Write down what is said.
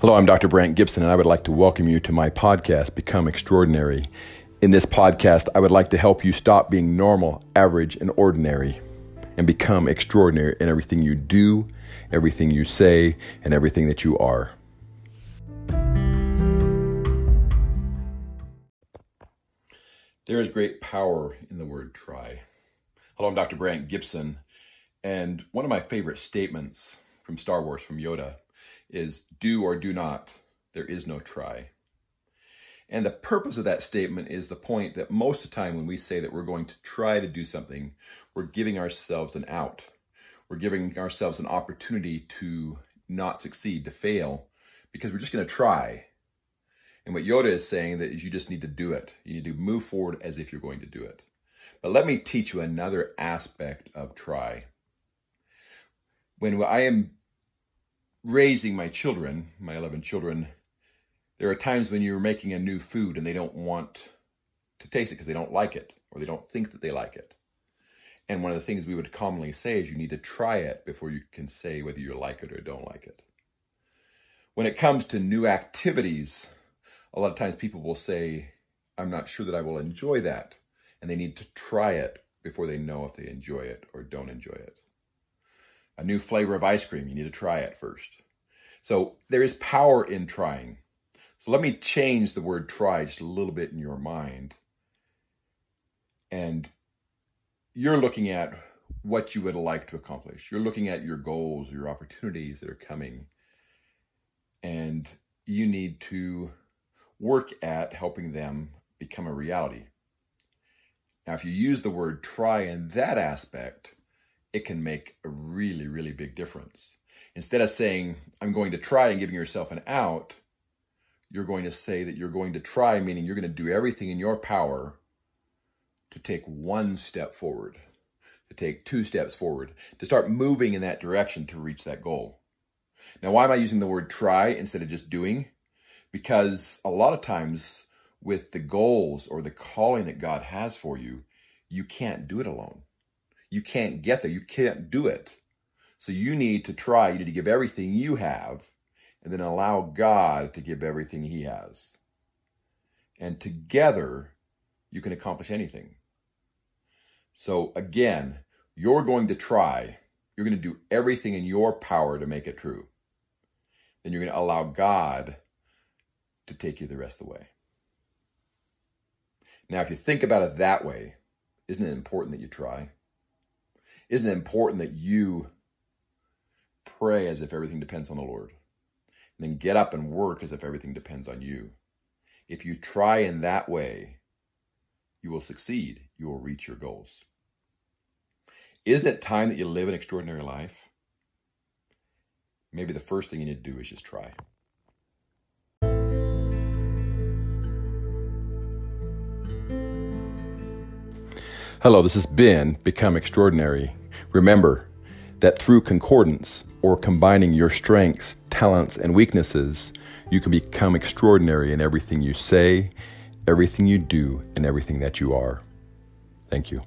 Hello, I'm Dr. Brant Gibson, and I would like to welcome you to my podcast, Become Extraordinary. In this podcast, I would like to help you stop being normal, average, and ordinary and become extraordinary in everything you do, everything you say, and everything that you are. There is great power in the word try. Hello, I'm Dr. Brant Gibson, and one of my favorite statements from Star Wars, from Yoda, is do or do not. There is no try. And the purpose of that statement is the point that most of the time when we say that we're going to try to do something, we're giving ourselves an out. We're giving ourselves an opportunity to not succeed, to fail, because we're just going to try. And what Yoda is saying that is you just need to do it. You need to move forward as if you're going to do it. But let me teach you another aspect of try. When I am raising my children, my 11 children, there are times when you're making a new food and they don't want to taste it because they don't like it or they don't think that they like it. And one of the things we would commonly say is you need to try it before you can say whether you like it or don't like it. When it comes to new activities, a lot of times people will say, I'm not sure that I will enjoy that. And they need to try it before they know if they enjoy it or don't enjoy it a new flavor of ice cream, you need to try it first. So there is power in trying. So let me change the word try just a little bit in your mind. And you're looking at what you would like to accomplish. You're looking at your goals, your opportunities that are coming. And you need to work at helping them become a reality. Now, if you use the word try in that aspect, it can make a really, really big difference. Instead of saying, I'm going to try and giving yourself an out, you're going to say that you're going to try, meaning you're going to do everything in your power to take one step forward, to take two steps forward, to start moving in that direction to reach that goal. Now, why am I using the word try instead of just doing? Because a lot of times with the goals or the calling that God has for you, you can't do it alone you can't get there. You can't do it. So you need to try. You need to give everything you have and then allow God to give everything he has. And together, you can accomplish anything. So again, you're going to try. You're going to do everything in your power to make it true. Then you're going to allow God to take you the rest of the way. Now, if you think about it that way, isn't it important that you try? Isn't it important that you pray as if everything depends on the Lord? And then get up and work as if everything depends on you. If you try in that way, you will succeed. You will reach your goals. Isn't it time that you live an extraordinary life? Maybe the first thing you need to do is just try. Hello, this is Ben, Become Extraordinary. Remember that through concordance or combining your strengths, talents, and weaknesses, you can become extraordinary in everything you say, everything you do, and everything that you are. Thank you.